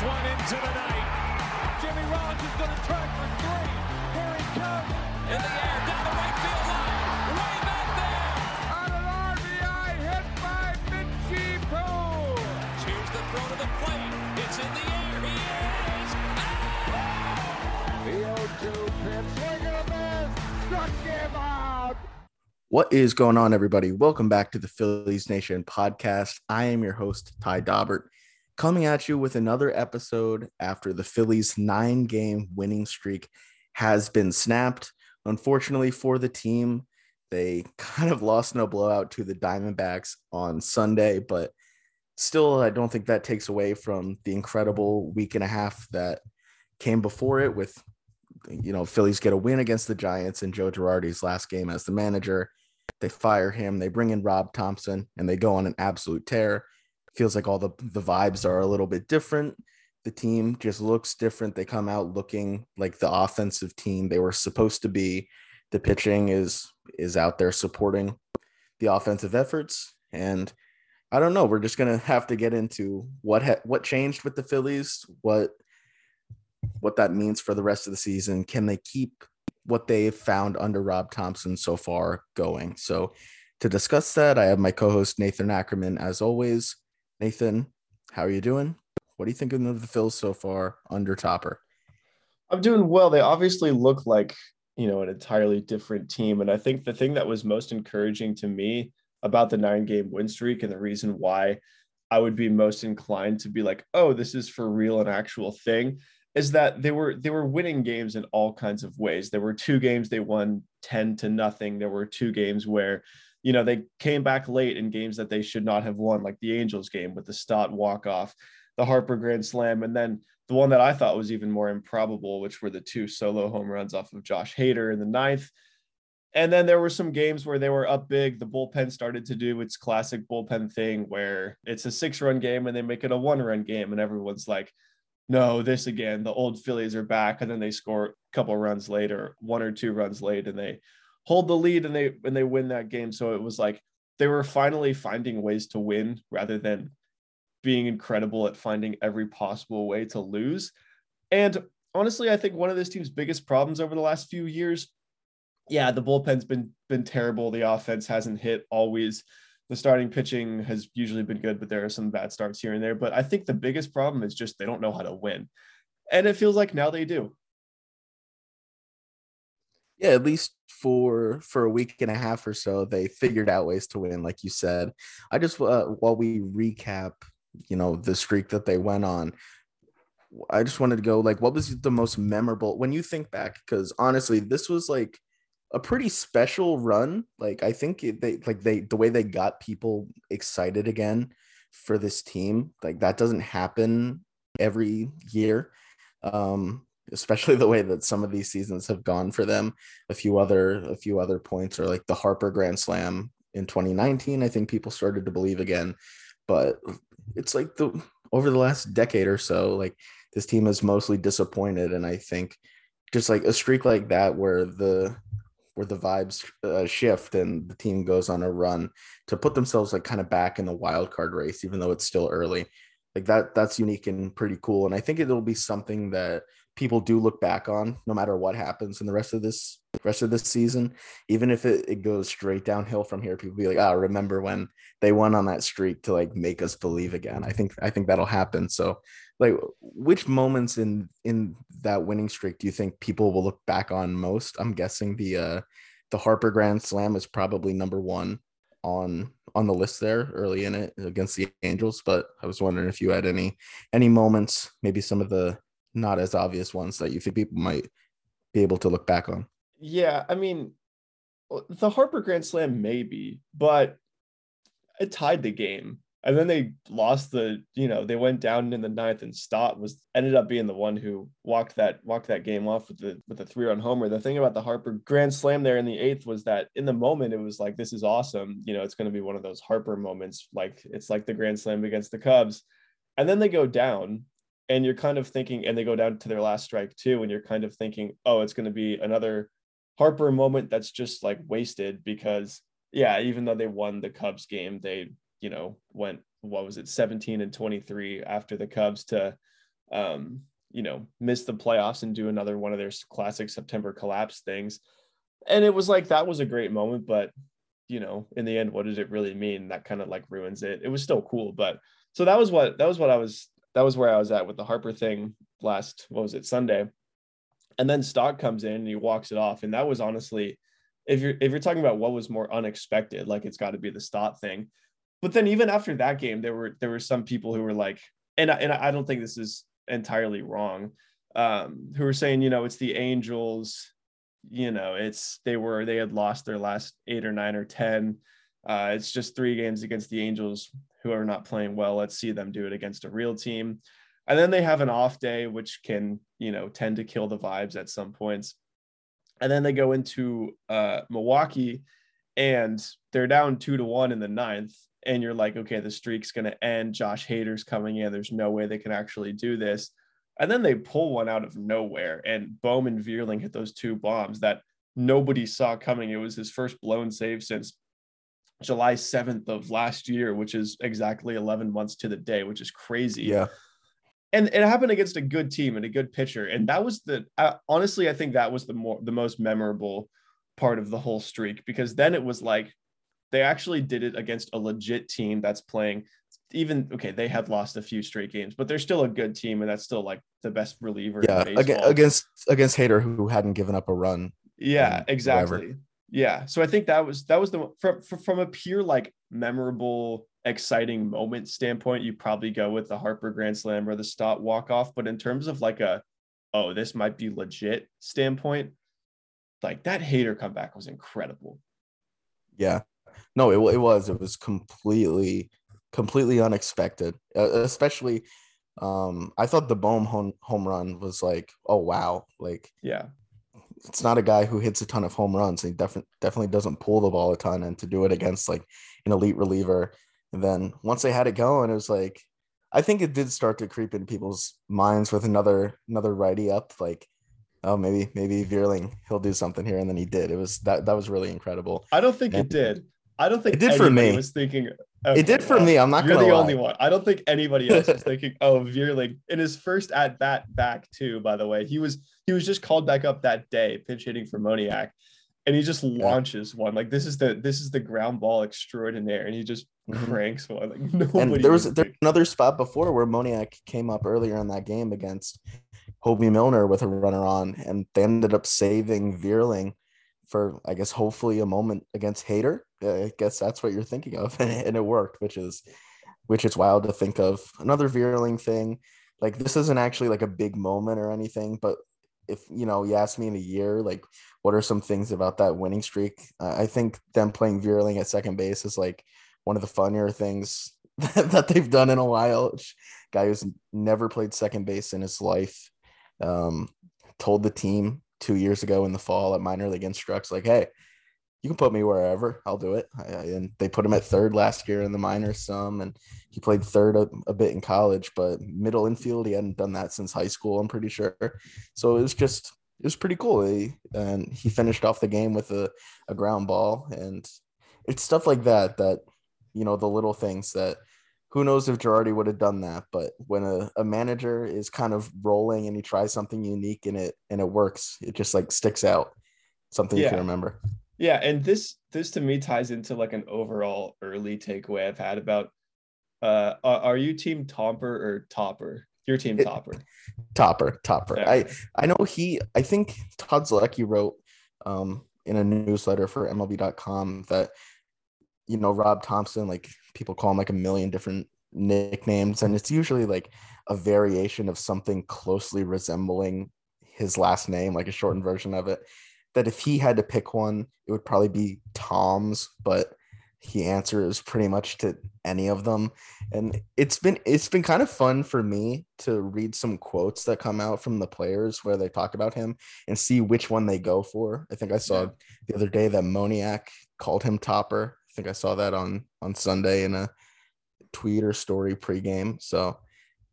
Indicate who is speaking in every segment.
Speaker 1: this one into the night.
Speaker 2: Jimmy Rollins is going to try for three. Here he comes.
Speaker 1: In the air, down the right field line. Way back there.
Speaker 2: On an RBI hit by Mitchie Poole.
Speaker 1: Here's the throw to the plate. It's in the air. He is.
Speaker 2: The 0-2 pitch. Swing and a miss. Struck him out.
Speaker 3: What is going on, everybody? Welcome back to the Phillies Nation podcast. I am your host, Ty Daubert, coming at you with another episode after the Phillies' nine game winning streak has been snapped. Unfortunately for the team, they kind of lost no blowout to the Diamondbacks on Sunday, but still, I don't think that takes away from the incredible week and a half that came before it with you know, Phillies get a win against the Giants in Joe Girardi's last game as the manager. They fire him. They bring in Rob Thomson, and they go on an absolute tear. Feels like all the the vibes are a little bit different. The team just looks different. They come out looking like the offensive team they were supposed to be. The pitching is is out there supporting the offensive efforts, and I don't know. We're just gonna have to get into what ha- what changed with the Phillies, what what that means for the rest of the season. Can they keep what they've found under Rob Thomson so far going? So, to discuss that, I have my co host Nathan Ackerman as always. Nathan, how are you doing? What are you thinking of the Phils so far under Topper?
Speaker 4: I'm doing well. They obviously look like, you know, an entirely different team. And I think the thing that was most encouraging to me about the nine game win streak and the reason why I would be most inclined to be like, oh, this is for real, an actual thing, is that they were they were winning games in all kinds of ways. There were two games they won 10 to nothing. There were two games where, you know, they came back late in games that they should not have won, like the Angels game with the Stott walk off, the Harper Grand Slam, and then the one that I thought was even more improbable, which were the two solo home runs off of Josh Hader in the ninth. And then there were some games where they were up big. The bullpen started to do its classic bullpen thing where it's a six run game and they make it a one run game. And everyone's like, no, this again, the old Phillies are back. And then they score a couple runs later, one or two runs late, and they hold the lead and they and they win that game. So it was like they were finally finding ways to win rather than being incredible at finding every possible way to lose. And honestly, I think one of this team's biggest problems over the last few years, yeah, the bullpen's been been terrible. The offense hasn't hit always. The starting pitching has usually been good, but there are some bad starts here and there. But I think the biggest problem is just they don't know how to win. And it feels like now they do.
Speaker 3: Yeah, at least for for a week and a half or so, they figured out ways to win, like you said. I just uh, while we recap, you know, the streak that they went on, I just wanted to go like, what was the most memorable when you think back? Because honestly, this was like a pretty special run. Like I think they like they the way they got people excited again for this team, like that doesn't happen every year. Um, especially the way that some of these seasons have gone for them. A few other a few other points are like the Harper Grand Slam in 2019. I think people started to believe again, but it's like the over the last decade or so, like this team is mostly disappointed, and I think just like a streak like that where the where the vibes uh, shift and the team goes on a run to put themselves like kind of back in the wild card race, even though it's still early. Like that, that's unique and pretty cool. And I think it'll be something that people do look back on no matter what happens in the rest of this rest of this season. Even if it, it goes straight downhill from here, people be like, oh, remember when they went on that streak to like make us believe again. I think I think that'll happen. So like which moments in in that winning streak do you think people will look back on most i'm guessing the uh the harper grand slam is probably number one on on the list there early in it against the angels but i was wondering if you had any any moments maybe some of the not as obvious ones that you think people might be able to look back on
Speaker 4: Yeah, I mean, the Harper Grand Slam maybe, but it tied the game. And then they lost the, you know, they went down in the ninth, and Stott was ended up being the one who walked that walked that game off with the with the three run homer. The thing about the Harper Grand Slam there in the eighth was that in the moment it was like this is awesome. You know, it's going to be one of those Harper moments, like it's like the Grand Slam against the Cubs. And then they go down, and you're kind of thinking, and they go down to their last strike too, and you're kind of thinking, oh, it's going to be another Harper moment that's just like wasted because yeah, even though they won the Cubs game, they you know went what was it 17 and 23 after the Cubs to um, you know, miss the playoffs and do another one of their classic September collapse things. And it was like that was a great moment, but you know, in the end, what did it really mean? That kind of like ruins it. It was still cool, but so that was what that was what I was that was where I was at with the Harper thing last what was it Sunday, and then Stott comes in and he walks it off, and that was honestly, if you're if you're talking about what was more unexpected, like it's got to be the Stott thing, but then even after that game, there were there were some people who were like, and I, and I don't think this is entirely wrong, um, who were saying, you know, it's the Angels, you know, it's they were they had lost their last eight or nine or ten. Uh, it's just three games against the Angels who are not playing well. Let's see them do it against a real team. And then they have an off day, which can, you know, tend to kill the vibes at some points. And then they go into uh, Milwaukee and they're down two to one in the ninth and you're like, okay, the streak's going to end. Josh Hader's coming in. There's no way they can actually do this. And then they pull one out of nowhere, and Bohm and Vierling hit those two bombs that nobody saw coming. It was his first blown save since July 7th of last year, which is exactly 11 months to the day, which is crazy.
Speaker 3: Yeah.
Speaker 4: And it happened against a good team and a good pitcher. And that was the, uh, honestly, I think that was the more, the most memorable part of the whole streak because then it was like, they actually did it against a legit team that's playing even okay they had lost a few straight games but they're still a good team and that's still like the best reliever
Speaker 3: yeah against against Hader who hadn't given up a run
Speaker 4: yeah exactly whatever. Yeah so i think that was that was the from, from a pure like memorable exciting moment standpoint you probably go with the harper grand slam or the Stott walk off but in terms of like a oh this might be legit standpoint like that Hader comeback was incredible
Speaker 3: yeah no, it, it was. It was completely, completely unexpected. Uh, especially, um, I thought the Bohm home, home run was like, oh wow, like
Speaker 4: yeah,
Speaker 3: it's not a guy who hits a ton of home runs. He definitely definitely doesn't pull the ball a ton, and to do it against like an elite reliever, and then once they had it going, it was like, I think it did start to creep into people's minds with another another righty up, like oh maybe maybe Vierling he'll do something here and then he did it was that that was really incredible
Speaker 4: I don't think and, it did I don't think
Speaker 3: it did for me.
Speaker 4: I was thinking
Speaker 3: okay, it did for well, me. I'm not.
Speaker 4: You're the
Speaker 3: lie.
Speaker 4: only one. I don't think anybody else was thinking. Oh, Vierling in his first at bat back too. By the way, he was he was just called back up that day, pitch hitting for Moniak, and he just launches yeah. one. Like this is the this is the ground ball extraordinaire, and he just mm-hmm. cranks one. Like nobody.
Speaker 3: And there was there another spot before where Moniak came up earlier in that game against Hobie Milner with a runner on, and they ended up saving Vierling for I guess hopefully a moment against Hader. I guess that's what you're thinking of, and it worked, which is which is wild to think of. Another Vierling thing, like this isn't actually like a big moment or anything, but if you know you ask me in a year, like what are some things about that winning streak? Uh, I think them playing Vierling at second base is like one of the funnier things that they've done in a while. Guy who's never played second base in his life um, told the team two years ago in the fall at minor league instructs like hey you can put me wherever i'll do it and they put him at third last year in the minors some and he played third a, a, bit in college but middle infield he hadn't done that since high school i'm pretty sure so it was just it was pretty cool he, and he finished off the game with a, a ground ball and it's stuff like that that you know the little things that who knows if Girardi would have done that, but when a, a manager is kind of rolling and he tries something unique in it and it works, it just like sticks out. Something yeah. you can remember.
Speaker 4: Yeah, and this this to me ties into like an overall early takeaway I've had about uh are you team tomper or Topper? Your team Topper.
Speaker 3: Topper, Topper. I I know he I think Todd Zolecki wrote um in a newsletter for MLB.com that you know, Rob thomson like people call him like a million different nicknames, and it's usually like a variation of something closely resembling his last name, like a shortened version of it. That if he had to pick one, it would probably be Tom's, but he answers pretty much to any of them and it's been it's been kind of fun for me to read some quotes that come out from the players where they talk about him and see which one they go for i think i saw yeah. the other day that moniak called him topper I think I saw that on on Sunday in a tweet or story pregame. So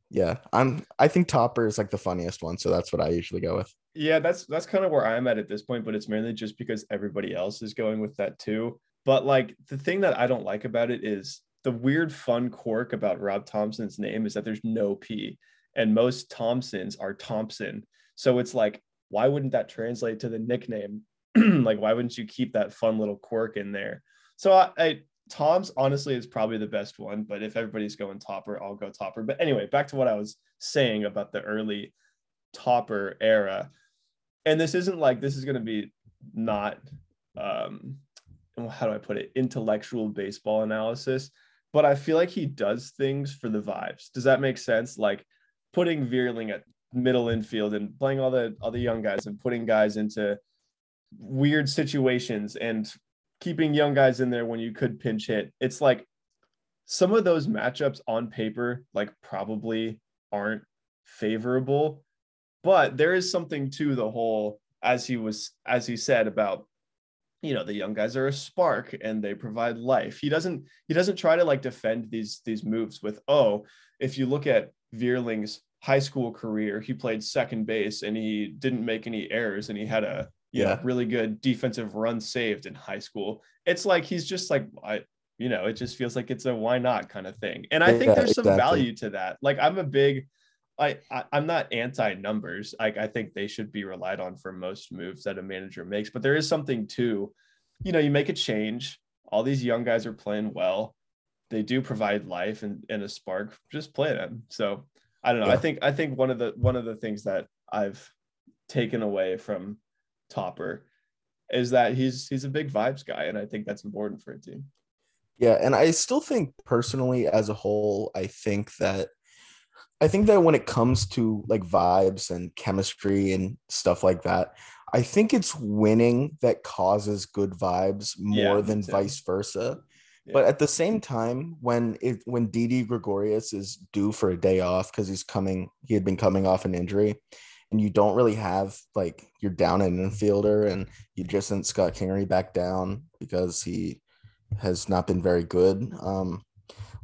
Speaker 3: yeah, I'm I think Topper is like the funniest one, so that's what I usually go with.
Speaker 4: Yeah, that's that's kind of where I'm at at this point, but it's mainly just because everybody else is going with that too. But like the thing that I don't like about it is the weird fun quirk about Rob Thomson's name is that there's no P. and most Thompsons are Thompson. So it's like, why wouldn't that translate to the nickname? like, why wouldn't you keep that fun little quirk in there? So I, I Tom's honestly is probably the best one, but if everybody's going topper, I'll go topper. But anyway, back to what I was saying about the early topper era. And this isn't like this is going to be not um how do I put it intellectual baseball analysis, but I feel like he does things for the vibes. Does that make sense? Like putting vierling at middle infield and playing all the all the young guys and putting guys into weird situations and keeping young guys in there when you could pinch hit. It's like some of those matchups on paper, like probably aren't favorable, but there is something to the whole, as he was, as he said about, you know, the young guys are a spark and they provide life. He doesn't, he doesn't try to like defend these, these moves with, oh, if you look at Vierling's high school career, he played second base and he didn't make any errors and he had a you yeah. know, really good defensive run saved in high school. It's like he's just like I you know, it just feels like it's a why not kind of thing. And I think yeah, there's some exactly. value to that. Like I'm a big I, I am not anti numbers. Like I think they should be relied on for most moves that a manager makes, but there is something to, you know, you make a change. All these young guys are playing well. They do provide life and, and a spark. Just play them. So I don't know. Yeah. I think I think one of the one of the things that I've taken away from Topper is that he's he's a big vibes guy, and I think that's important for a team.
Speaker 3: Yeah, and I still think personally, as a whole, I think that I think that when it comes to like vibes and chemistry and stuff like that, I think it's winning that causes good vibes more yeah, than vice versa. Yeah. But at the same time, when it when Didi Gregorius is due for a day off because he's coming, he had been coming off an injury, and you don't really have like you're down an infielder and you just sent Scott Kingery back down because he has not been very good. Um,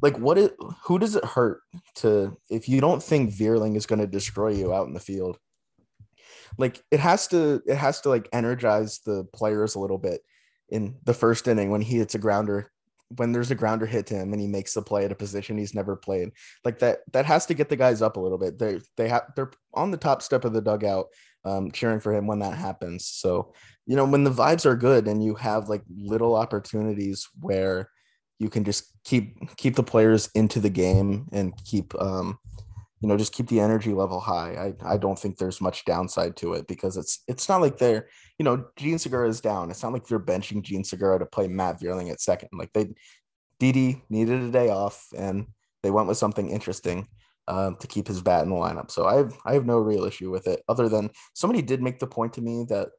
Speaker 3: like what it who does it hurt to if you don't think Vierling is going to destroy you out in the field? Like it has to it has to like energize the players a little bit in the first inning when he hits a grounder when there's a grounder hit to him and he makes the play at a position he's never played. Like that that has to get the guys up a little bit. They they have they're on the top step of the dugout um, cheering for him when that happens. So you know when the vibes are good and you have like little opportunities where you can just keep keep the players into the game and keep um, you know just keep the energy level high. I i don't think there's much downside to it because it's it's not like they're you know Jean Segura is down. It's not like they're benching Jean Segura to play Matt Vierling at second. Like they Didi needed a day off and they went with something interesting uh, to keep his bat in the lineup. So I have I have no real issue with it other than somebody did make the point to me that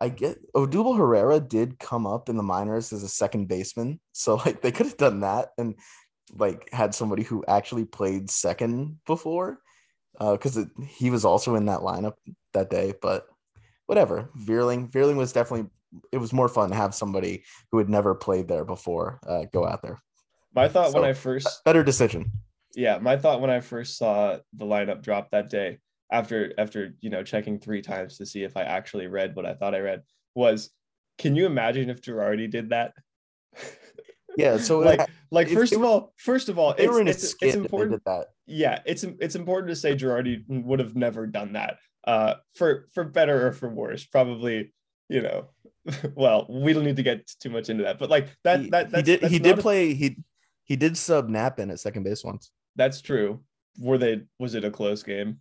Speaker 3: I get Odubel Herrera did come up in the minors as a second baseman so like they could have done that and like had somebody who actually played second before because uh, he was also in that lineup that day. But whatever, Vierling, Vierling was definitely it was more fun to have somebody who had never played there before uh, go out there.
Speaker 4: My thought so, when I first
Speaker 3: better decision.
Speaker 4: Yeah, my thought when I first saw the lineup drop that day after after you know checking three times to see if I actually read what I thought I read was, can you imagine if Girardi did that?
Speaker 3: Yeah, so
Speaker 4: like, like first of all, first of all, it's, it's, it's important that. Yeah, it's it's important to say Girardi would have never done that. Uh, for for better or for worse, probably. You know, well, we don't need to get too much into that, but like that he, that
Speaker 3: he did he did a, play he he did sub Knapp in at second base once.
Speaker 4: That's true. Were they? Was it a close game,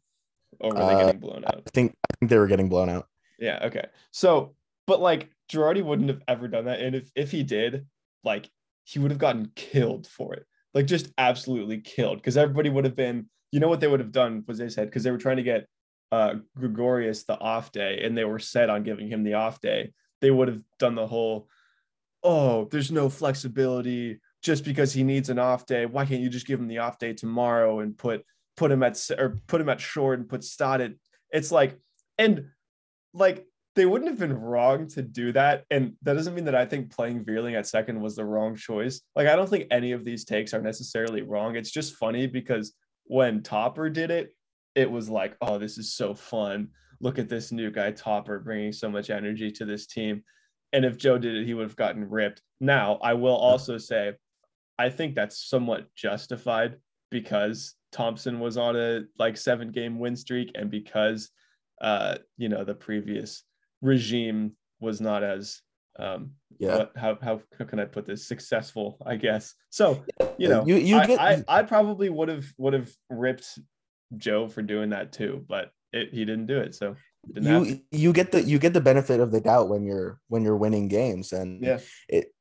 Speaker 4: or were they uh, getting blown out?
Speaker 3: I think I think they were getting blown out.
Speaker 4: Yeah. Okay. So, but like Girardi wouldn't have ever done that, and if if he did, like he would have gotten killed for it. Like just absolutely killed because everybody would have been, you know what they would have done was they said because they were trying to get uh Gregorius the off day and they were set on giving him the off day. They would have done the whole, oh, there's no flexibility just because he needs an off day. Why can't you just give him the off day tomorrow and put put him at or put him at short and put Stott? It's like and like they wouldn't have been wrong to do that. And that doesn't mean that I think playing Vierling at second was the wrong choice. Like, I don't think any of these takes are necessarily wrong. It's just funny because when Topper did it, it was like, oh, this is so fun. Look at this new guy, Topper, bringing so much energy to this team. And if Joe did it, he would have gotten ripped. Now, I will also say, I think that's somewhat justified because Thomson was on a like seven game win streak and because uh you know the previous regime was not as um
Speaker 3: Yeah.
Speaker 4: what, how, how how can I put this successful I guess so you know
Speaker 3: You- you
Speaker 4: I,
Speaker 3: get-
Speaker 4: I, I probably would have would have ripped Joe for doing that too but it, he didn't do it so it didn't happen.
Speaker 3: you you get the you get the benefit of the doubt when you're when you're winning games and
Speaker 4: Yeah.
Speaker 3: it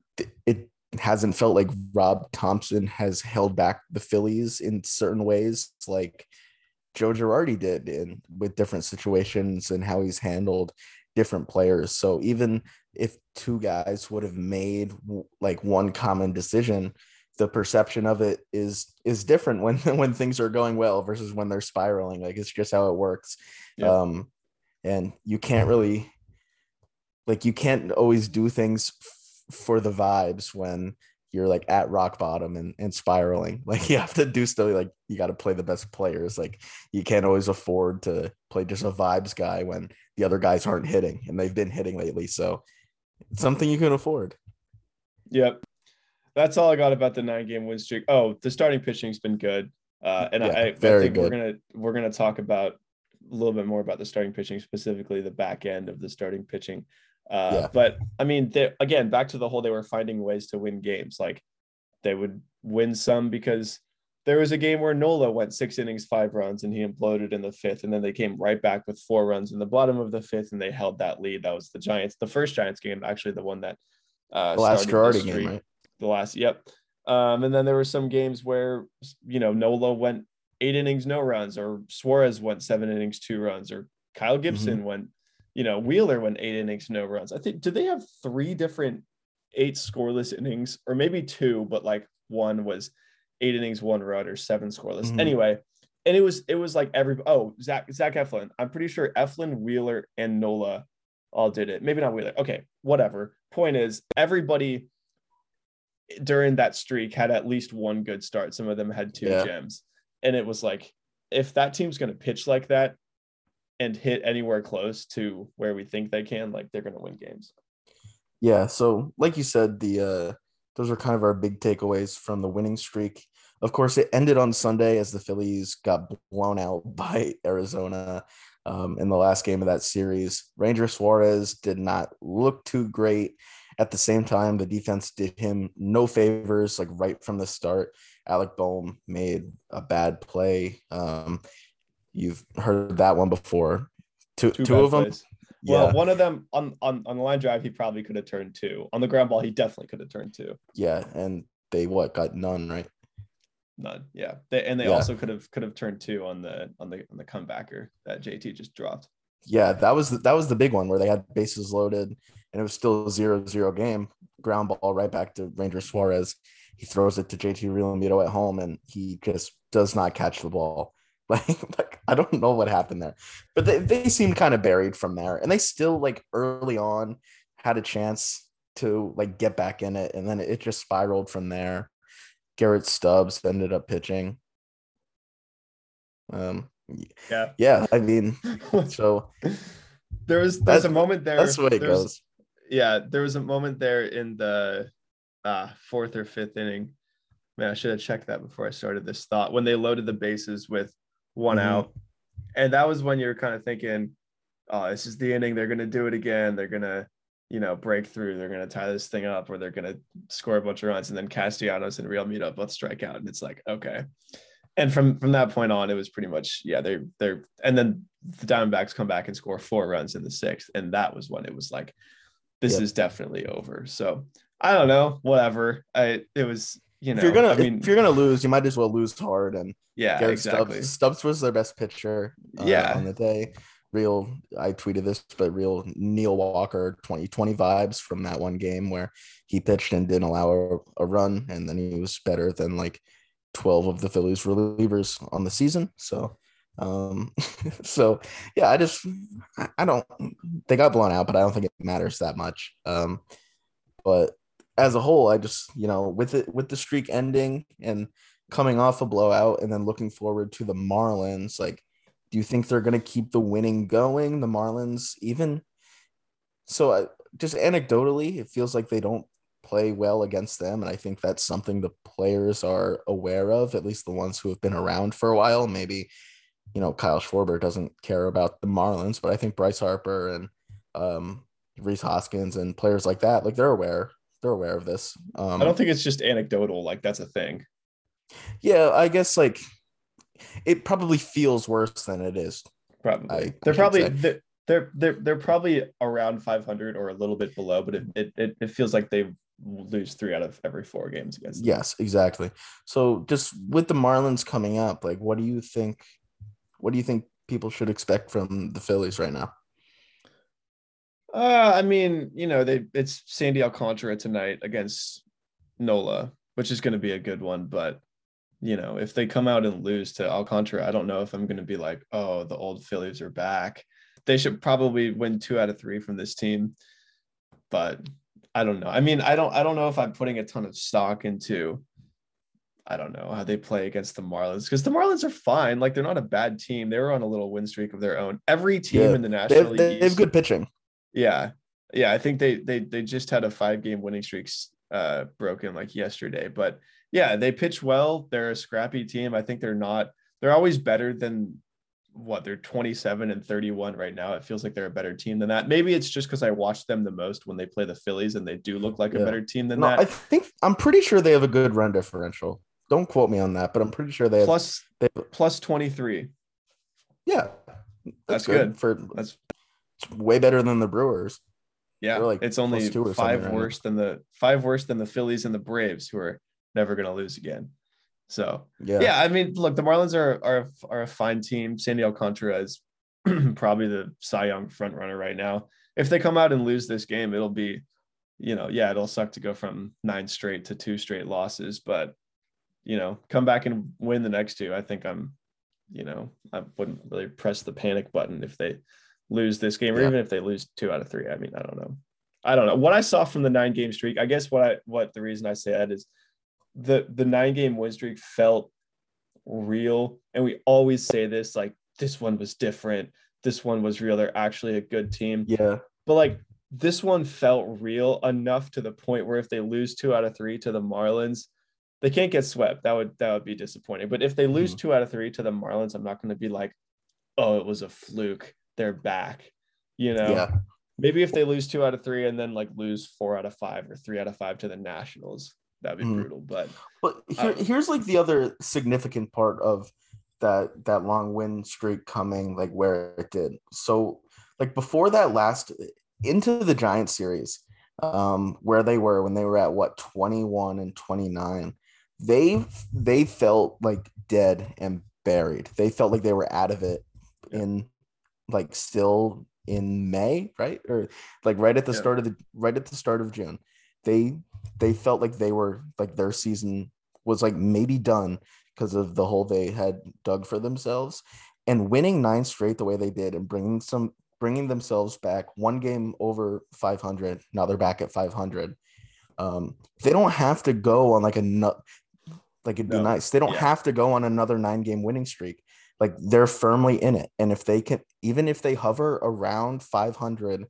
Speaker 3: it hasn't felt like Rob Thomson has held back the Phillies in certain ways like Joe Girardi did in with different situations and how he's handled different players. So even if two guys would have made like one common decision the perception of it is is different when when things are going well versus when they're spiraling. Like it's just how it works.
Speaker 4: Yeah.
Speaker 3: um and you can't really like you can't always do things for the vibes when you're like at rock bottom and, and spiraling like you have to do still like you got to play the best players like you can't always afford to play just a vibes guy when the other guys aren't hitting and they've been hitting lately so it's something you can afford
Speaker 4: Yep. That's all I got about the nine game win streak. Oh, the starting pitching's been good. Uh, and
Speaker 3: Yeah,
Speaker 4: I, I
Speaker 3: very
Speaker 4: think we're gonna we're gonna talk about a little bit more about the starting pitching, specifically the back end of the starting pitching. Uh,
Speaker 3: Yeah.
Speaker 4: but I mean, again back to the whole they were finding ways to win games. Like they would win some because there was a game where Nola went six innings, five runs, and he imploded in the fifth, and then they came right back with four runs in the bottom of the fifth, and they held that lead. That was the Giants, the first Giants game, actually the one that uh,
Speaker 3: the last Girardi game right
Speaker 4: the last yep um and then there were some games where you know nola went eight innings no runs or suarez went seven innings two runs or kyle gibson went you know wheeler went eight innings no runs i think did they have three different eight scoreless innings or maybe two but like one was eight innings one run or seven scoreless
Speaker 3: Mhm.
Speaker 4: anyway and it was it was like every oh zach zach eflin i'm pretty sure eflin wheeler and nola all did it maybe not wheeler okay whatever point is everybody during that streak had at least one good start. Some of them had two
Speaker 3: Yeah.
Speaker 4: gems. And it was like, if that team's going to pitch like that and hit anywhere close to where we think they can, like they're going to win games.
Speaker 3: Yeah, so like you said, the uh those are kind of our big takeaways from the winning streak. Of course, it ended on Sunday as the Phillies got blown out by Arizona um, in the last game of that series. Ranger Suarez did not look too great. At the same time, the defense did him no favors, like right from the start. Alec Bohm made a bad play. Um, you've heard that one before. Two, two, of them.
Speaker 4: plays.
Speaker 3: Yeah.
Speaker 4: Well, one of them on, on on the line drive, he probably could have turned two. On the ground ball, he definitely could have turned two.
Speaker 3: Yeah, and they what got none, right?
Speaker 4: None. Yeah. They, and they
Speaker 3: Yeah.
Speaker 4: also could have could have turned two on the on the on the comebacker that JT just dropped.
Speaker 3: Yeah, that was the, that was the big one where they had bases loaded and it was still a zero zero game. Ground ball right back to Ranger Suarez. He throws it to JT Realmuto at home and he just does not catch the ball. Like, like I don't know what happened there, but they, they seemed kind of buried from there. And they still like early on had a chance to like get back in it, and then it just spiraled from there. Garrett Stubbs ended up pitching. Um,
Speaker 4: Yeah.
Speaker 3: yeah, I mean, so
Speaker 4: there was there's a moment there.
Speaker 3: that's the way it goes.
Speaker 4: yeah, there was a moment there in the uh, fourth or fifth inning. Man, I should have checked that before I started this thought. When they loaded the bases with one
Speaker 3: Mhm.
Speaker 4: out, and that was when you're kind of thinking, "Oh, this is the inning. They're gonna do it again. They're gonna, you know, break through. They're gonna tie this thing up, or they're gonna score a bunch of runs." And then Castellanos and Realmuto, both strike out, and it's like, okay. And from from that point on, it was pretty much yeah. They're they're and then the Diamondbacks come back and score four runs in the sixth, and that was when it was like, this
Speaker 3: Yep.
Speaker 4: is definitely over. So I don't know, whatever. I it was you know.
Speaker 3: if you're gonna
Speaker 4: I mean,
Speaker 3: if you're gonna lose, you might as well lose hard. And
Speaker 4: yeah,
Speaker 3: Garrett
Speaker 4: exactly.
Speaker 3: Stubbs, Stubbs was their best pitcher. uh,
Speaker 4: Yeah.
Speaker 3: on the day. Real, I tweeted this, but real Neil Walker 2020 vibes from that one game where he pitched and didn't allow a, a run, and then he was better than like 12 of the Phillies relievers on the season. So, um, so yeah, I just I, I don't they got blown out, but I don't think it matters that much. Um, but as a whole, I just you know with it with the streak ending and coming off a blowout and then looking forward to the Marlins, like, do you think they're going to keep the winning going? The Marlins, even so, I, just anecdotally, it feels like they don't play well against them, and I think that's something the players are aware of, at least the ones who have been around for a while. Maybe, you know, Kyle Schwarber doesn't care about the Marlins, but I think Bryce Harper and um, Rhys Hoskins and players like that, like they're aware, they're aware of this. Um,
Speaker 4: I don't think it's just anecdotal. Like that's a thing.
Speaker 3: yeah, I guess like it probably feels worse than it is.
Speaker 4: Probably.
Speaker 3: I- I
Speaker 4: they're
Speaker 3: should
Speaker 4: probably they're, they're they're they're probably around 500 or a little bit below, but it it, it, it feels like they lose three out of every four games against. them.
Speaker 3: Yes, exactly. So just with the Marlins coming up, like what do you think what do you think people should expect from the Phillies right now?
Speaker 4: Uh, I mean, you know, they it's Sandy Alcantara tonight against Nola, which is going to be a good one. But you know, if they come out and lose to Alcantara, I don't know if I'm going to be like, oh, the old Phillies are back. They should probably win two out of three from this team, but I don't know. I mean, I don't, I don't know if I'm putting a ton of stock into. I don't know how they play against the Marlins because the Marlins are fine. Like they're not a bad team. They were on a little win streak of their own. Every team
Speaker 3: Yeah,
Speaker 4: in the
Speaker 3: They
Speaker 4: National
Speaker 3: have,
Speaker 4: League
Speaker 3: they have good pitching.
Speaker 4: Yeah. Yeah. I think they they they just had a five game winning streaks uh broken like yesterday. But yeah, they pitch well. They're a scrappy team. I think they're not they're always better than what they're 27 and 31 right now. It feels like they're a better team than that. Maybe it's just because I watch them the most when they play the Phillies and they do look like
Speaker 3: Yeah.
Speaker 4: a better team than
Speaker 3: No,
Speaker 4: that.
Speaker 3: I think I'm pretty sure they have a good run differential. Don't quote me on that, but I'm pretty sure they have
Speaker 4: plus
Speaker 3: they,
Speaker 4: plus 23.
Speaker 3: yeah.
Speaker 4: That's good.
Speaker 3: for
Speaker 4: That's
Speaker 3: it's way better than the Brewers.
Speaker 4: yeah.
Speaker 3: Like
Speaker 4: it's only
Speaker 3: plus two or something
Speaker 4: five
Speaker 3: right
Speaker 4: worse than the five worse than the Phillies and the Braves, who are never gonna lose again. So
Speaker 3: Yeah.
Speaker 4: yeah. I mean, look, the Marlins are are are a fine team. Sandy Alcantara is probably the Cy Young front runner right now. If they come out and lose this game, it'll be, you know, yeah, it'll suck to go from nine straight to two straight losses, but you know, come back and win the next two. I think I'm, you know, I wouldn't really press the panic button if they lose this game, or
Speaker 3: Yeah.
Speaker 4: even if they lose two out of three. I mean, I don't know. I don't know. What I saw from the nine game streak, I guess what I what the reason I say that is the the nine game win streak felt real. And we always say this like this one was different. This one was real. They're actually a good team.
Speaker 3: Yeah.
Speaker 4: But like this one felt real enough to the point where if they lose two out of three to the Marlins, they can't get swept. That would that would be disappointing. But if they lose
Speaker 3: Mhm.
Speaker 4: two out of three to the Marlins, I'm not going to be like, oh, it was a fluke. They're back. You know,
Speaker 3: Yeah.
Speaker 4: maybe if they lose two out of three and then like lose four out of five or three out of five to the Nationals, that'd be
Speaker 3: Mhm.
Speaker 4: brutal. But
Speaker 3: But here,
Speaker 4: Uh,
Speaker 3: here's like the other significant part of that that long win streak coming like where it did. So like before that last into the Giant series, um, where they were when they were at what 21 and 29, they they felt like dead and buried. They felt like they were out of it in like still in May, right? Or like right at the
Speaker 4: Yeah.
Speaker 3: start of the right at the start of June. They they felt like they were like their season was like maybe done because of the hole they had dug for themselves and winning nine straight the way they did and bringing some bringing themselves back one game over 500 now they're back at 500 um they don't have to go on like a nut like it'd be nice they don't
Speaker 4: Yeah.
Speaker 3: have to go on another nine game winning streak like they're firmly in it. And if they can even if they hover around 500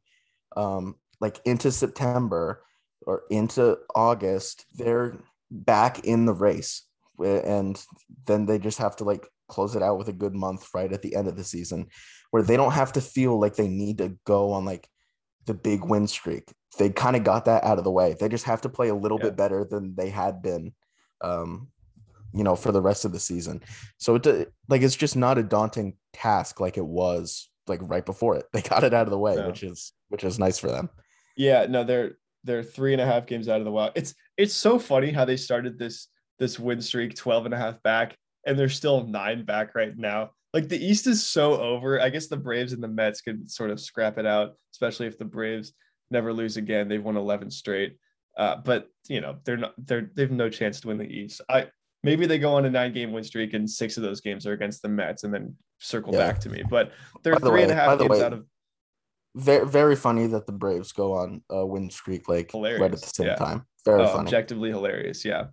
Speaker 3: um like into september or into august they're back in the race. And then they just have to like close it out with a good month right at the end of the season where they don't have to feel like they need to go on like the big win streak. They kind of got that out of the way. They just have to play a little
Speaker 4: Yeah.
Speaker 3: bit better than they had been um you know for the rest of the season so it like it's just not a daunting task like it was like right before it they got it out of the way
Speaker 4: No.
Speaker 3: which is which is nice for them
Speaker 4: Yeah, no, they're they're three and a half games out of the wild. It's it's so funny how they started this this win streak 12 and a half back and they're still nine back right now. Like the East is so over. I guess the Braves and the Mets could sort of scrap it out, especially if the Braves never lose again. They've won 11 straight. Uh, but you know, they're not they're they've no chance to win the East. I maybe they go on a nine game win streak and six of those games are against the Mets and then circle
Speaker 3: Yeah.
Speaker 4: back to me. But they're
Speaker 3: the
Speaker 4: three and a half games
Speaker 3: way,
Speaker 4: out of
Speaker 3: very very funny that the braves go on a win streak like right at the same
Speaker 4: yeah.
Speaker 3: time very
Speaker 4: Oh,
Speaker 3: funny
Speaker 4: objectively hilarious. Yeah,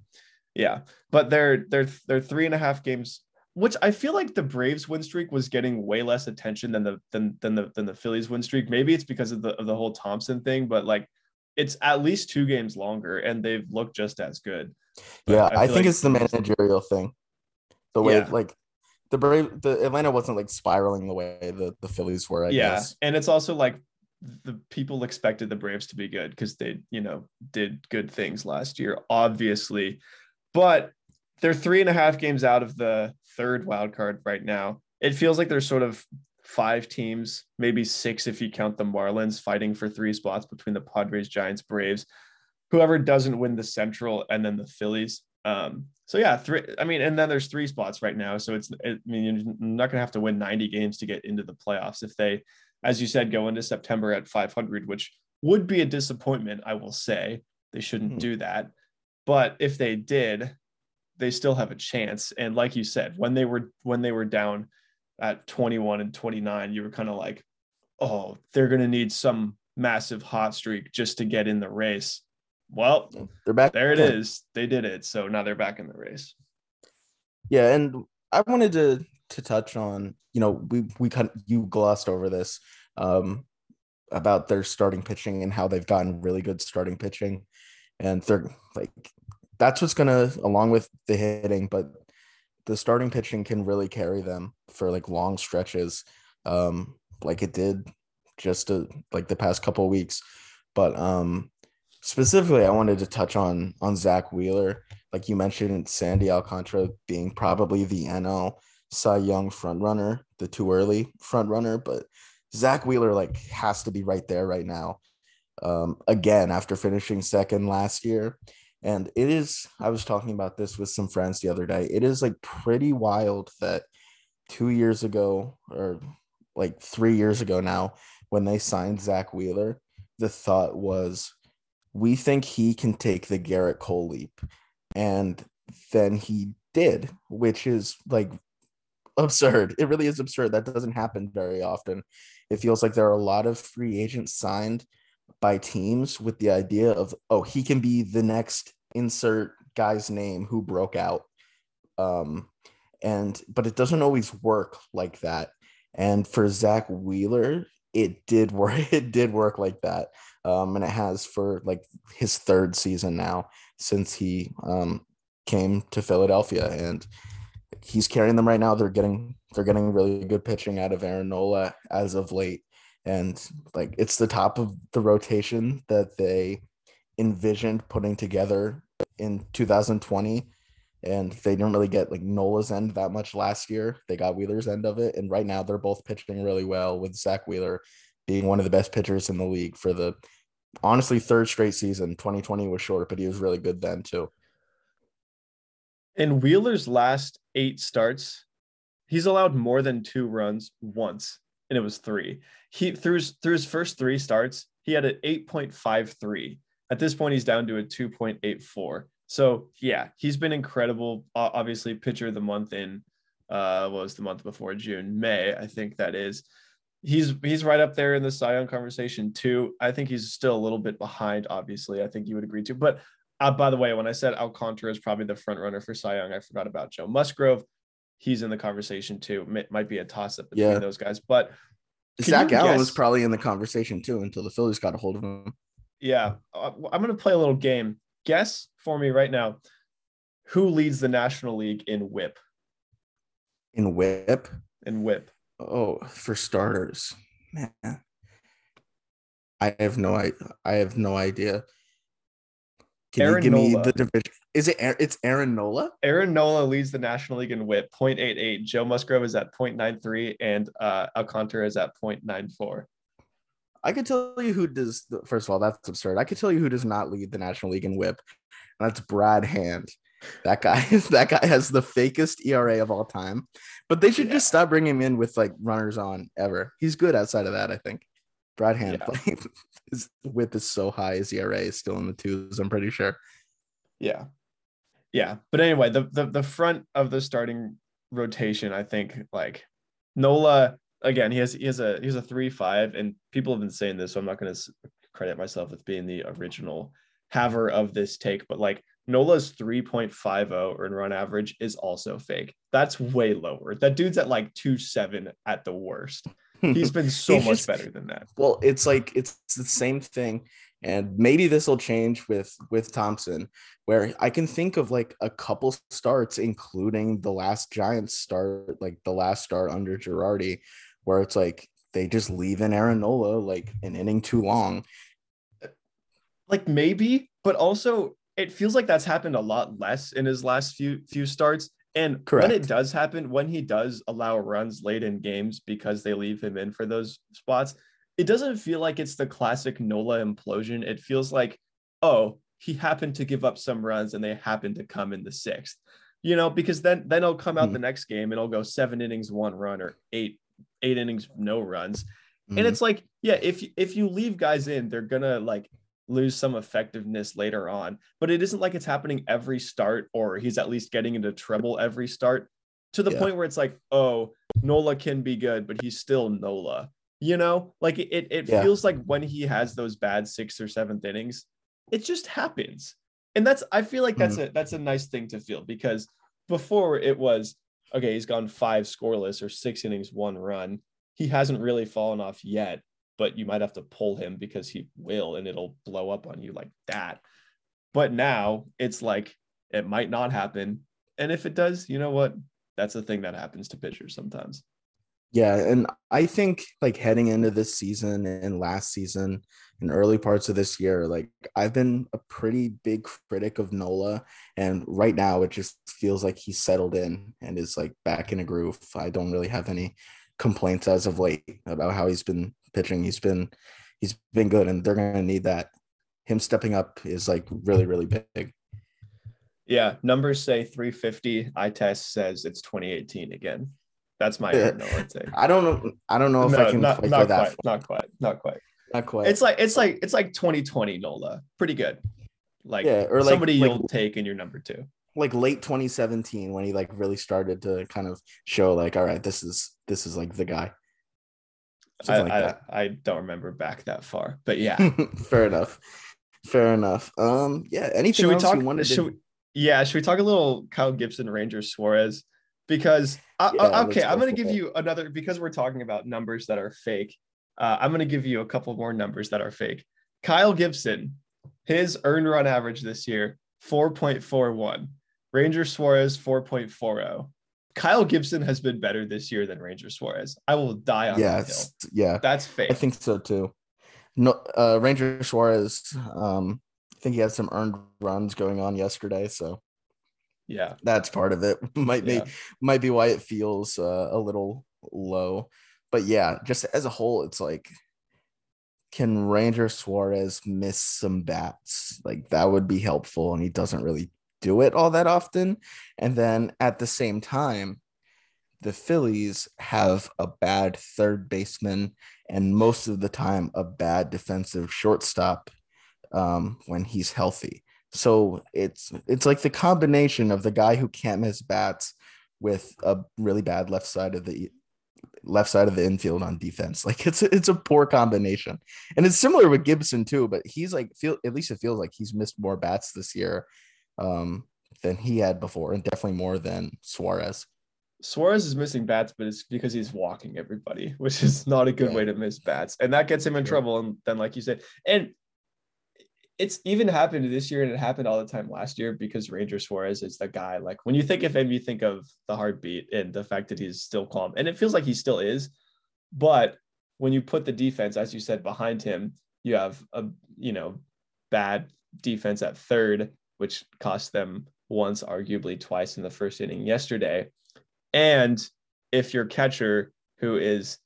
Speaker 4: yeah. But they're they're they're three and a half games, which I feel like the Braves win streak was getting way less attention than the than than the than the Phillies win streak. Maybe it's because of the of the whole Thomson thing, but like it's at least two games longer, and they've looked just as good. But
Speaker 3: yeah, I,
Speaker 4: feel
Speaker 3: think
Speaker 4: like-
Speaker 3: it's the managerial thing. The way
Speaker 4: Yeah.
Speaker 3: like the Brave, the Atlanta wasn't like spiraling the way the the Phillies were. I
Speaker 4: yeah,
Speaker 3: guess.
Speaker 4: and it's also like the people expected the Braves to be good because they, you know, did good things last year, obviously. But they're three and a half games out of the third wild card right now. It feels like there's sort of five teams, maybe six if you count the Marlins, fighting for three spots between the Padres, Giants, Braves. Whoever doesn't win the Central, and then the Phillies. Um, so yeah, three. I mean, and then there's three spots right now. So it's. I mean, you're not gonna have to win 90 games to get into the playoffs if they as you said, go into September at 500, which would be a disappointment, I will say. They shouldn't
Speaker 3: Hmm.
Speaker 4: do that. But if they did, they still have a chance. And like you said, when they were when they were down at 21 and 29, you were kind of like, oh, they're gonna need some massive hot streak just to get in the race. Well,
Speaker 3: They're back.
Speaker 4: there it is. They did it. So now they're back in the race.
Speaker 3: Yeah, and I wanted to to touch on, you know, we we kind of, you glossed over this um about their starting pitching and how they've gotten really good starting pitching. And they're like that's what's gonna along with the hitting, but the starting pitching can really carry them for like long stretches. Um, like it did just uh like the past couple of weeks. But um specifically I wanted to touch on on Zack Wheeler like you mentioned, Sandy Alcantara being probably the NL Cy Young frontrunner, the too early frontrunner, but Zack Wheeler like has to be right there right now. Um, again, after finishing second last year. And it is, I was talking about this with some friends the other day. It is like pretty wild that two years ago, or like three years ago now, when they signed Zack Wheeler, the thought was, we think he can take the Gerrit Cole leap. And then he did which is like absurd. It really is absurd. That doesn't happen very often. It feels like there are a lot of free agents signed by teams with the idea of oh he can be the next insert guy's name who broke out. Um and but it doesn't always work like that. And for zack wheeler it did work it did work like that um and it has for like his third season now since he um, came to Philadelphia, and he's carrying them right now. They're getting they're getting really good pitching out of Aaron Nola as of late, and like it's the top of the rotation that they envisioned putting together in 2020. And they didn't really get like Nola's end that much last year. They got Wheeler's end of it, and right now they're both pitching really well. With Zack Wheeler being one of the best pitchers in the league for the honestly third straight season 2020 was short but he was really good then too
Speaker 4: In Wheeler's last eight starts, he's allowed more than two runs once, and it was three. He through his through his first three starts, he had an 8.53. At this point, he's down to a 2.84. So yeah, he's been incredible. Obviously, pitcher of the month in uh was the month before June, May, I think that is. He's he's right up there in the Cy Young conversation too. I think he's still a little bit behind, obviously. I think you would agree too. But uh, by the way, when I said Alcantara is probably the front runner for Cy Young, I forgot about Joe Musgrove. He's in the conversation too. Might, might be a toss up between
Speaker 3: Yeah.
Speaker 4: those guys. But zac
Speaker 3: gallen was probably in the conversation too until the phillies got a hold of him
Speaker 4: yeah, uh, I'm going to play a little game. Guess for me right now who leads the National League in whip?
Speaker 3: in whip
Speaker 4: In whip.
Speaker 3: Oh for starters man i have no i i have no idea can
Speaker 4: Aaron
Speaker 3: you give me
Speaker 4: Nola.
Speaker 3: the division is it it's aaron nola
Speaker 4: Aaron Nola leads the National League in whip, 0.88. Joe Musgrove is at 0.93, and uh, Alcantara is at 0.94.
Speaker 3: I could tell you who does. First of all, that's absurd. I could tell you who does not lead the National League in WHIP, and that's Brad Hand. That guy, that guy has the fakest ERA of all time. But they should
Speaker 4: Yeah.
Speaker 3: just stop bringing him in with like runners on ever. He's good outside of that, I think. Brad Hand,
Speaker 4: Yeah.
Speaker 3: his WHIP is so high. His ERA is still in the twos. I'm pretty sure.
Speaker 4: Yeah. Yeah. But anyway, the, the the front of the starting rotation, I think like Nola again, he has he has a he has a three five, and people have been saying this, so I'm not gonna credit myself with being the original haver of this take, but like Nola's 3.50 earn run average is also fake. That's way lower. That dude's at like two seven at the worst. He's been so
Speaker 3: He's
Speaker 4: much
Speaker 3: just-
Speaker 4: better than that.
Speaker 3: Well, it's like it's the same thing. And maybe this will change with with Thomson, where I can think of like a couple starts, including the last Giants start, like the last start under Girardi, where it's like they just leave in Aaron Nola like an inning too long.
Speaker 4: Like maybe, but also it feels like that's happened a lot less in his last few few starts. And
Speaker 3: Correct.
Speaker 4: when it does happen, when he does allow runs late in games because they leave him in for those spots, it doesn't feel like it's the classic Nola implosion. It feels like, oh, he happened to give up some runs and they happened to come in the sixth. You know, because then then he'll come out
Speaker 3: Mhm.
Speaker 4: the next game and it'll go seven innings, one run, or eight eight innings, no runs.
Speaker 3: Mhm.
Speaker 4: And it's like, yeah, if if you leave guys in, they're gonna like lose some effectiveness later on. But it isn't like it's happening every start, or he's at least getting into trouble every start to the
Speaker 3: Yeah.
Speaker 4: point where it's like, oh, Nola can be good, but he's still Nola. You know, like it it,
Speaker 3: Yeah.
Speaker 4: feels like when he has those bad sixth or seventh innings, it just happens. And that's I feel like that's mm-hmm. a that's a nice thing to feel because before it was okay, he's gone five scoreless or six innings, one run. He hasn't really fallen off yet, but you might have to pull him because he will and it'll blow up on you like that. But now it's like it might not happen. And if it does, you know what? That's a thing that happens to pitchers sometimes.
Speaker 3: Yeah, and I think like heading into this season and last season and early parts of this year, like I've been a pretty big critic of Nola, and right now it just feels like he's settled in and is like back in a groove. I don't really have any complaints as of late about how he's been pitching. He's been he's been good, and they're gonna need that. Him stepping up is like really really big.
Speaker 4: Yeah, numbers say 350. I test says it's 2018 again. That's my Aaron Nola take.
Speaker 3: I don't know. I don't know if I can
Speaker 4: not,
Speaker 3: quite
Speaker 4: not
Speaker 3: go that
Speaker 4: quite,
Speaker 3: far.
Speaker 4: not quite, not quite.
Speaker 3: Not quite.
Speaker 4: It's like it's like it's like 2020 Nola. Pretty good. Like,
Speaker 3: Yeah, or like-
Speaker 4: somebody
Speaker 3: like-
Speaker 4: you'll take in your number two.
Speaker 3: like late 2017 when he like really started to kind of show like all right this is this is like the guy
Speaker 4: I,
Speaker 3: Something
Speaker 4: I,
Speaker 3: like
Speaker 4: I don't remember back that far, but yeah.
Speaker 3: fair enough fair enough um yeah anything
Speaker 4: should we talk? Should
Speaker 3: to
Speaker 4: we, yeah, should we talk a little Kyle Gibson, Rangers, Suarez? Because I,
Speaker 3: Yeah,
Speaker 4: I- okay, I'm going to give you another because we're talking about numbers that are fake. Uh, I'm going to give you a couple more numbers that are fake. Kyle Gibson, his earned run average this year 4.41. Ranger Suarez 4.40. Kyle Gibson has been better this year than Ranger Suarez. I will die on that hill.
Speaker 3: yeah
Speaker 4: That's fake.
Speaker 3: i think so too no uh ranger suarez um i think he had some earned runs going on yesterday so
Speaker 4: yeah.
Speaker 3: that's part of it might be
Speaker 4: Yeah.
Speaker 3: might be why it feels uh, a little low but yeah just as a whole it's like can ranger suarez miss some bats like that would be helpful and he doesn't really do it all that often and then at the same time the phillies have a bad third baseman and most of the time a bad defensive shortstop um, when he's healthy so it's it's like the combination of the guy who can't miss bats with a really bad left side of the left side of the infield on defense. Like it's a, it's a poor combination. And it's similar with Gibson too, but he's like feel at least it feels like he's missed more bats this year um than he had before and definitely more than Suarez.
Speaker 4: Suarez is missing bats, but it's because he's walking everybody, which is not a good
Speaker 3: Yeah.
Speaker 4: way to miss bats. And that gets him in
Speaker 3: Sure.
Speaker 4: trouble. And then, like you said, and it's even happened this year and it happened all the time last year because Ranger Suarez is the guy. Like when you think of him, you think of the heartbeat and the fact that he's still calm. And it feels like he still is. But when you put the defense, as you said, behind him, you have a you know bad defense at third, which cost them once, arguably twice in the first inning yesterday. And if your catcher, who is,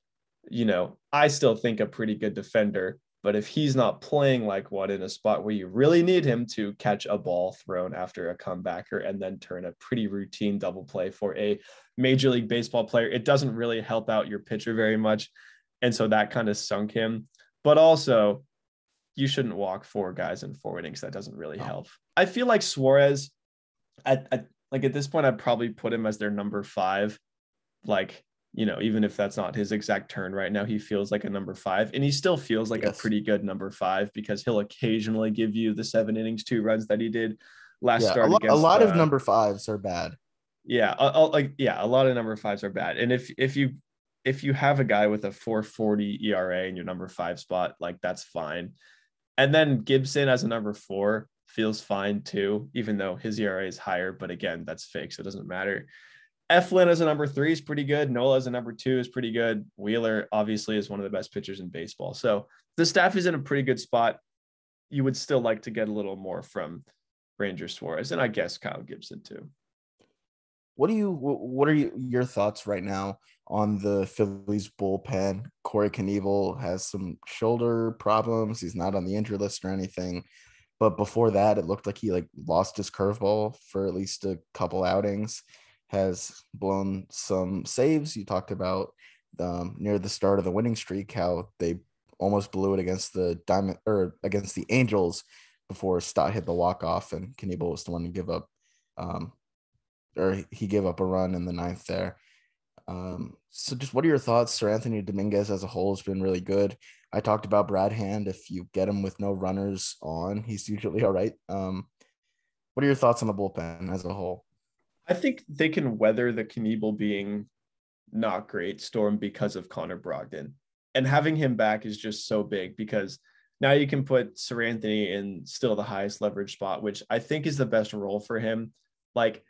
Speaker 4: you know, I still think a pretty good defender, but if he's not playing like one in a spot where you really need him to catch a ball thrown after a comebacker and then turn a pretty routine double play for a major league baseball player, it doesn't really help out your pitcher very much. And so that kind of sunk him. But also, you shouldn't walk four guys in four innings. That doesn't really help. I feel like Suarez, at, at like at this point, I'd probably put him as their number five. Like, you know, even if that's not his exact turn right now, he feels like a number five, and he still feels like
Speaker 3: Yes.
Speaker 4: a pretty good number five because he'll occasionally give you the seven innings, two runs that he did last
Speaker 3: Yeah,
Speaker 4: start.
Speaker 3: a, lo- a lot
Speaker 4: uh,
Speaker 3: of number fives are bad.
Speaker 4: yeah, a- a- like yeah, a lot of number fives are bad. And if if you if you have a guy with a 440 ERA in your number five spot, like that's fine. And then Gibson as a number four feels fine too, even though his ERA is higher. But again, that's fake, so it doesn't matter. Eflin as a number three is pretty good. Nola as a number two is pretty good. Wheeler obviously is one of the best pitchers in baseball. So the staff is in a pretty good spot. You would still like to get a little more from Ranger Suarez, and I guess Kyle Gibson too.
Speaker 3: What do you? What are you, your thoughts right now on the Phillies bullpen? Corey Knebel has some shoulder problems. He's not on the injury list or anything, but before that, it looked like he like lost his curveball for at least a couple outings. Has blown some saves. You talked about um, near the start of the winning streak how they almost blew it against the diamond or against the Angels before Stott hit the walk off and Knebel was the one to give up um, or he gave up a run in the ninth there. Um, so just what are your thoughts? Seranthony Dominguez as a whole has been really good. I talked about Brad Hand. If you get him with no runners on, he's usually all right. Um, what are your thoughts on the bullpen as a whole?
Speaker 4: I think they can weather the Knebel being not great storm because of Connor Brogdon. And having him back is just so big because now you can put Seranthony in still the highest leverage spot, which I think is the best role for him. Like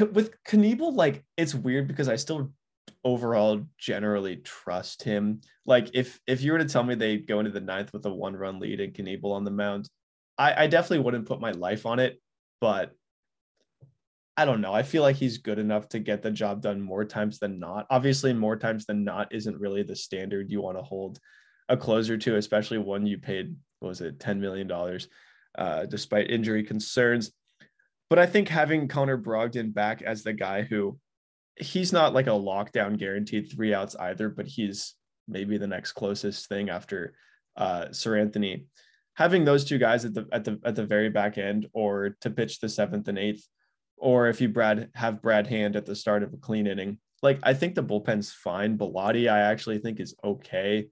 Speaker 4: with Knebel, like it's weird because I still overall generally trust him. Like if if you were to tell me they go into the ninth with a one run lead and Knebel on the mound, I, I definitely wouldn't put my life on it. But I don't know. I feel like he's good enough to get the job done more times than not. Obviously, more times than not isn't really the standard you want to hold a closer to, especially one you paid, was it, $10 million, uh, despite injury concerns. But I think having Connor Brogdon back as the guy who he's not like a lockdown guaranteed three outs either, but he's maybe the next closest thing after uh Seranthony. Having those two guys at the at the at the very back end or to pitch the seventh and eighth, or if you Brad have Brad Hand at the start of a clean inning, like I think the bullpen's fine. Bellatti, I actually think is okay.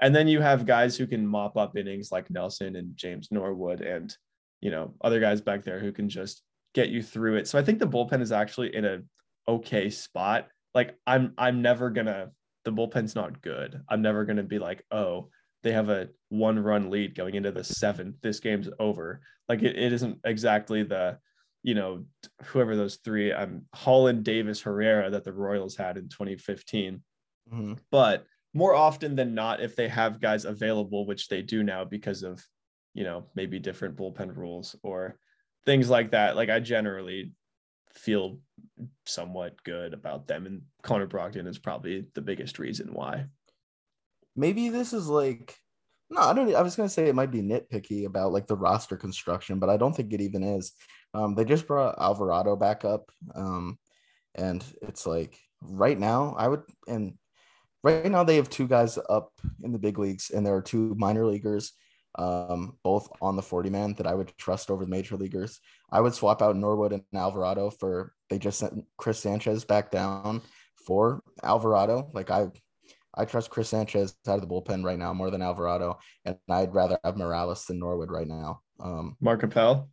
Speaker 4: And then you have guys who can mop up innings like Nelson and James Norwood and you know other guys back there who can just get you through it. So I think the bullpen is actually in a okay spot. Like I'm I'm never gonna the bullpen's not good. I'm never gonna be like, oh, they have a one run lead going into the seventh. This game's over. Like it, it isn't exactly the, you know, whoever those three, um, Holland, Davis, Herrera that the Royals had in 2015. Mm-hmm. But more often than not, if they have guys available, which they do now because of, you know, maybe different bullpen rules or things like that. Like I generally feel somewhat good about them, and Connor Brogdon is probably the biggest reason why.
Speaker 3: Maybe this is like no, I don't. I was gonna say it might be nitpicky about like the roster construction, but I don't think it even is. Um, they just brought Alvarado back up, um, and it's like right now I would and right now they have two guys up in the big leagues, and there are two minor leaguers um, both on the 40 man that I would trust over the major leaguers. I would swap out Norwood and Alvarado for they just sent Chris Sanchez back down for Alvarado. Like I I trust Chris Sanchez out of the bullpen right now more than Alvarado, and I'd rather have Morales than Norwood right now. Um,
Speaker 4: Mark Appel.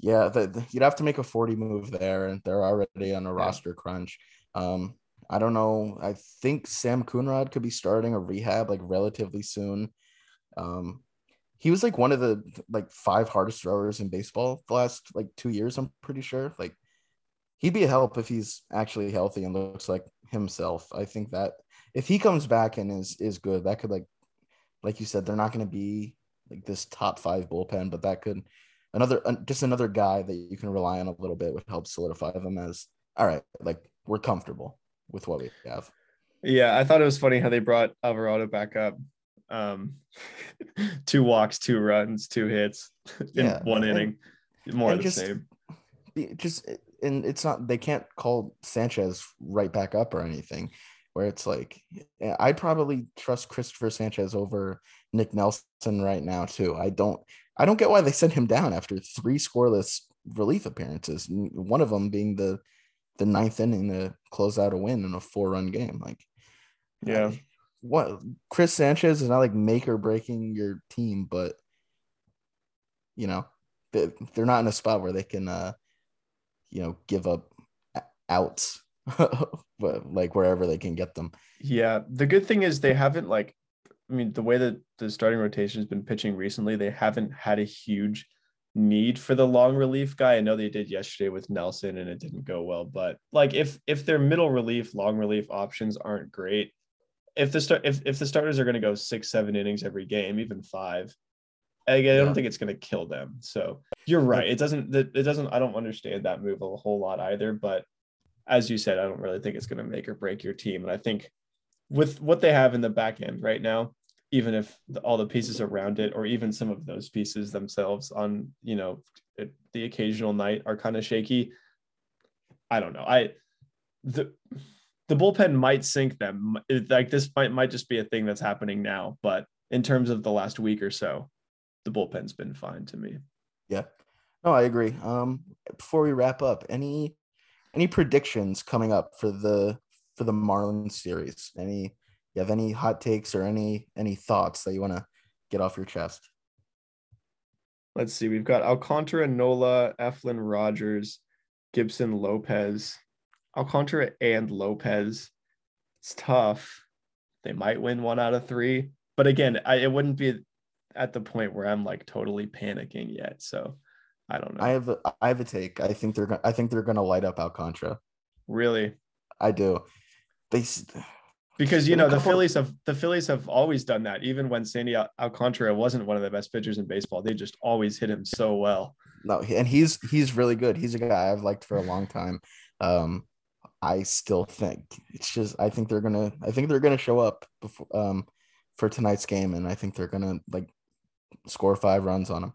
Speaker 3: Yeah, the, the, you'd have to make a 40 move there, and they're already on a yeah. roster crunch. Um, I don't know. I think Sam Coonrod could be starting a rehab like relatively soon. Um, he was like one of the like five hardest throwers in baseball the last like two years. I'm pretty sure. Like he'd be a help if he's actually healthy and looks like himself. I think that if he comes back and is is good, that could like like you said, they're not going to be like this top five bullpen, but that could another just another guy that you can rely on a little bit would help solidify them as all right. Like we're comfortable with what we have.
Speaker 4: Yeah, I thought it was funny how they brought Alvarado back up um, two walks, two runs, two hits in yeah, one and, inning. More of the
Speaker 3: just,
Speaker 4: same.
Speaker 3: Just and it's not they can't call Sanchez right back up or anything. Where it's like I'd probably trust Christopher Sanchez over Nick Nelson right now too. I don't I don't get why they sent him down after three scoreless relief appearances. One of them being the the ninth inning to close out a win in a four run game. Like,
Speaker 4: yeah,
Speaker 3: what Chris Sanchez is not like make or breaking your team, but you know, they, they're not in a spot where they can, uh, you know, give up outs, but like wherever they can get them.
Speaker 4: Yeah. The good thing is they haven't like I mean, the way that the starting rotation has been pitching recently, they haven't had a huge need for the long relief guy. I know they did yesterday with Nelson and it didn't go well, but like if if their middle relief, long relief options aren't great, if the start if, if the starters are going to go six, seven innings every game, even five, again, I don't
Speaker 3: Yeah.
Speaker 4: think it's going to kill them. So you're right. It doesn't. It it doesn't. I don't understand that move a whole lot either. But as you said, I don't really think it's going to make or break your team. And I think with what they have in the back end right now, even if the, all the pieces around it, or even some of those pieces themselves on you know the occasional night are kind of shaky. I don't know. I the the bullpen might sink them. Like this might might just be a thing that's happening now. But in terms of the last week or so, the bullpen's been fine to me.
Speaker 3: Yeah. No, I agree. Um, before we wrap up, any any predictions coming up for the for the Marlins series? Any you have any hot takes or any any thoughts that you want to get off your chest?
Speaker 4: Let's see. We've got Alcantara, Nola, Eflin, Rogers, Gibson, Lopez. Alcantara and Lopez. It's tough. They might win one out of three, but again, I, it wouldn't be at the point where I'm like totally panicking yet. So I don't know.
Speaker 3: I have a, I have a take. I think they're gonna I think they're gonna light up Alcantara.
Speaker 4: really,
Speaker 3: I do. They
Speaker 4: because you know the Phillies have the Phillies have always done that. Even when Sandy Al- Alcantara wasn't one of the best pitchers in baseball, they just always hit him so well.
Speaker 3: no, and he's he's really good. He's a guy I've liked for a long time. Um, I still think it's just I think they're gonna I think they're gonna show up before um for tonight's game, and I think they're gonna like score five runs on them.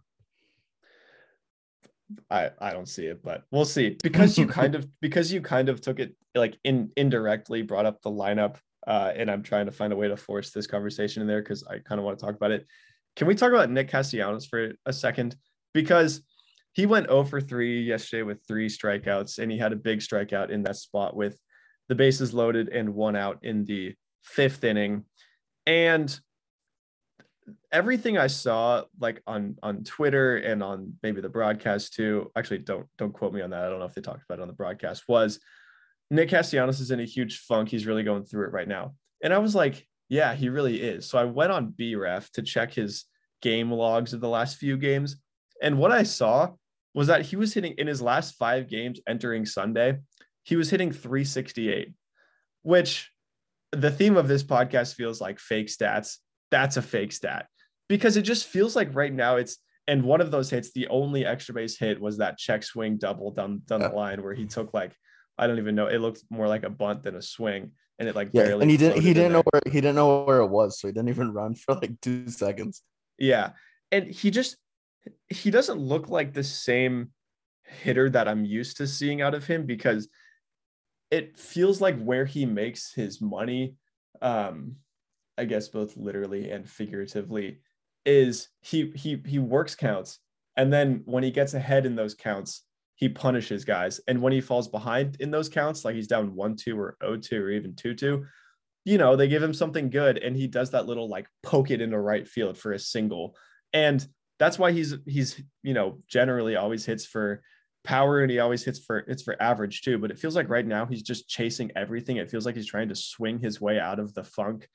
Speaker 4: I I don't see it, but we'll see. Because you kind of because you kind of took it like in indirectly brought up the lineup, uh, and I'm trying to find a way to force this conversation in there because I kind of want to talk about it. Can we talk about Nick Castellanos for a second? Because he went 0 for 3 yesterday with three strikeouts, and he had a big strikeout in that spot with the bases loaded and one out in the fifth inning. And everything I saw like on on Twitter and on maybe the broadcast too. Actually, don't don't quote me on that. I don't know if they talked about it on the broadcast. Was Nick Castellanos is in a huge funk. He's really going through it right now. And I was like, yeah, he really is. So I went on BREF to check his game logs of the last few games. And what I saw was that he was hitting in his last five games entering Sunday, he was hitting 368, which the theme of this podcast feels like fake stats. That's a fake stat because it just feels like right now it's and one of those hits, the only extra base hit was that check swing double down down the line where he took like I don't even know. It looked more like a bunt than a swing, and it like
Speaker 3: Yeah,
Speaker 4: barely.
Speaker 3: and he didn't he didn't
Speaker 4: there.
Speaker 3: know where he didn't know where it was, so he didn't even run for like two seconds.
Speaker 4: Yeah. And he just he doesn't look like the same hitter that I'm used to seeing out of him because it feels like where he makes his money um I guess both literally and figuratively is he he he works counts. And then when he gets ahead in those counts he punishes guys. And when he falls behind in those counts like he's down 1-2 or 0-2 or even 2-2 you know they give him something good and he does that little like poke it into right field for a single. And that's why he's he's you know generally always hits for power and he always hits for it's for average too. But it feels like right now he's just chasing everything. It feels like he's trying to swing his way out of the funk.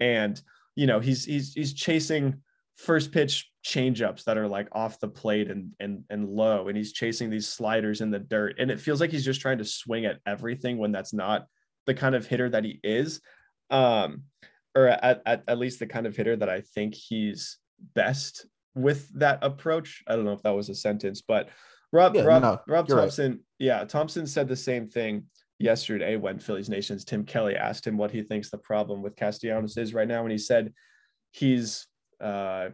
Speaker 4: And you know he's he's he's chasing first pitch changeups that are like off the plate and and and low. And he's chasing these sliders in the dirt. And it feels like he's just trying to swing at everything when that's not the kind of hitter that he is. Um or at, at, at least the kind of hitter that I think he's best with that approach. I don't know if that was a sentence, but Rob
Speaker 3: Yeah,
Speaker 4: Rob,
Speaker 3: no,
Speaker 4: Rob
Speaker 3: you're right.
Speaker 4: Thomson, yeah, Thomson said the same thing yesterday when Phillies Nation's Tim Kelly asked him what he thinks the problem with Castellanos is right now, and he said he's uh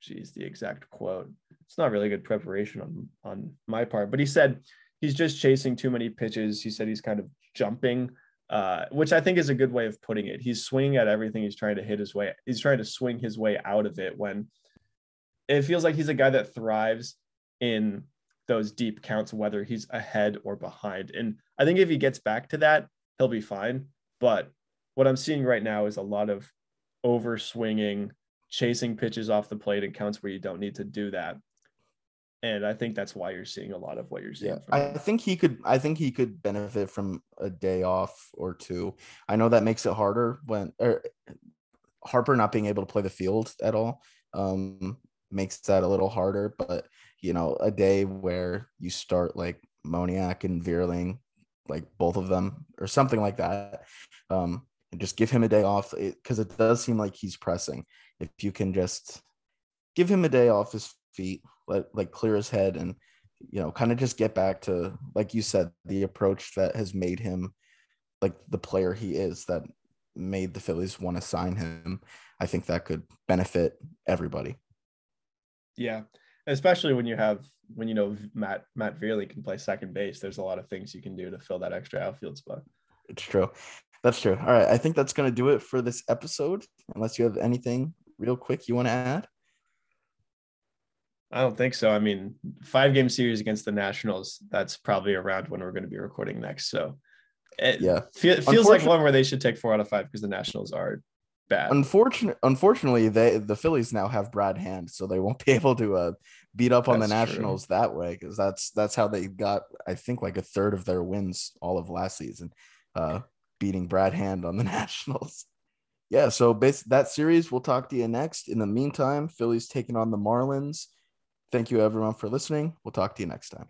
Speaker 4: geez, the exact quote. It's not really good preparation on on my part, but he said he's just chasing too many pitches. He said he's kind of jumping uh, which I think is a good way of putting it. He's swinging at everything. He's trying to hit his way. He's trying to swing his way out of it when it feels like he's a guy that thrives in those deep counts, whether he's ahead or behind. And I think if he gets back to that, he'll be fine. But what I'm seeing right now is a lot of over swinging, chasing pitches off the plate and counts where you don't need to do that. And I think that's why you're seeing a lot of what you're seeing.
Speaker 3: Yeah, I think he could. I think he could benefit from a day off or two. I know that makes it harder when, or Harper not being able to play the field at all um, makes that a little harder. But you know, a day where you start like Moniak and Vierling, like both of them, or something like that, um, and just give him a day off because it, it does seem like he's pressing. If you can just give him a day off his feet, let like clear his head, and you know, kind of just get back to like you said, the approach that has made him like the player he is that made the Phillies want to sign him. I think that could benefit everybody.
Speaker 4: Yeah, especially when you have when you know Matt Matt Vierling can play second base. There's a lot of things you can do to fill that extra outfield spot.
Speaker 3: It's true. That's true. All right, I think that's going to do it for this episode. Unless you have anything real quick you want to add.
Speaker 4: I don't think so. I mean, five game series against the Nationals. That's probably around when we're going to be recording next. So, it
Speaker 3: yeah,
Speaker 4: feel, feels like one where they should take four out of five because the Nationals are bad.
Speaker 3: Unfortunately, unfortunately, they the Phillies now have Brad Hand, so they won't be able to uh, beat up on that's the Nationals true. that way because that's that's how they got I think like a third of their wins all of last season, uh, beating Brad Hand on the Nationals. Yeah, so base that series, we'll talk to you next. In the meantime, Phillies taking on the Marlins. Thank you everyone for listening. We'll talk to you next time.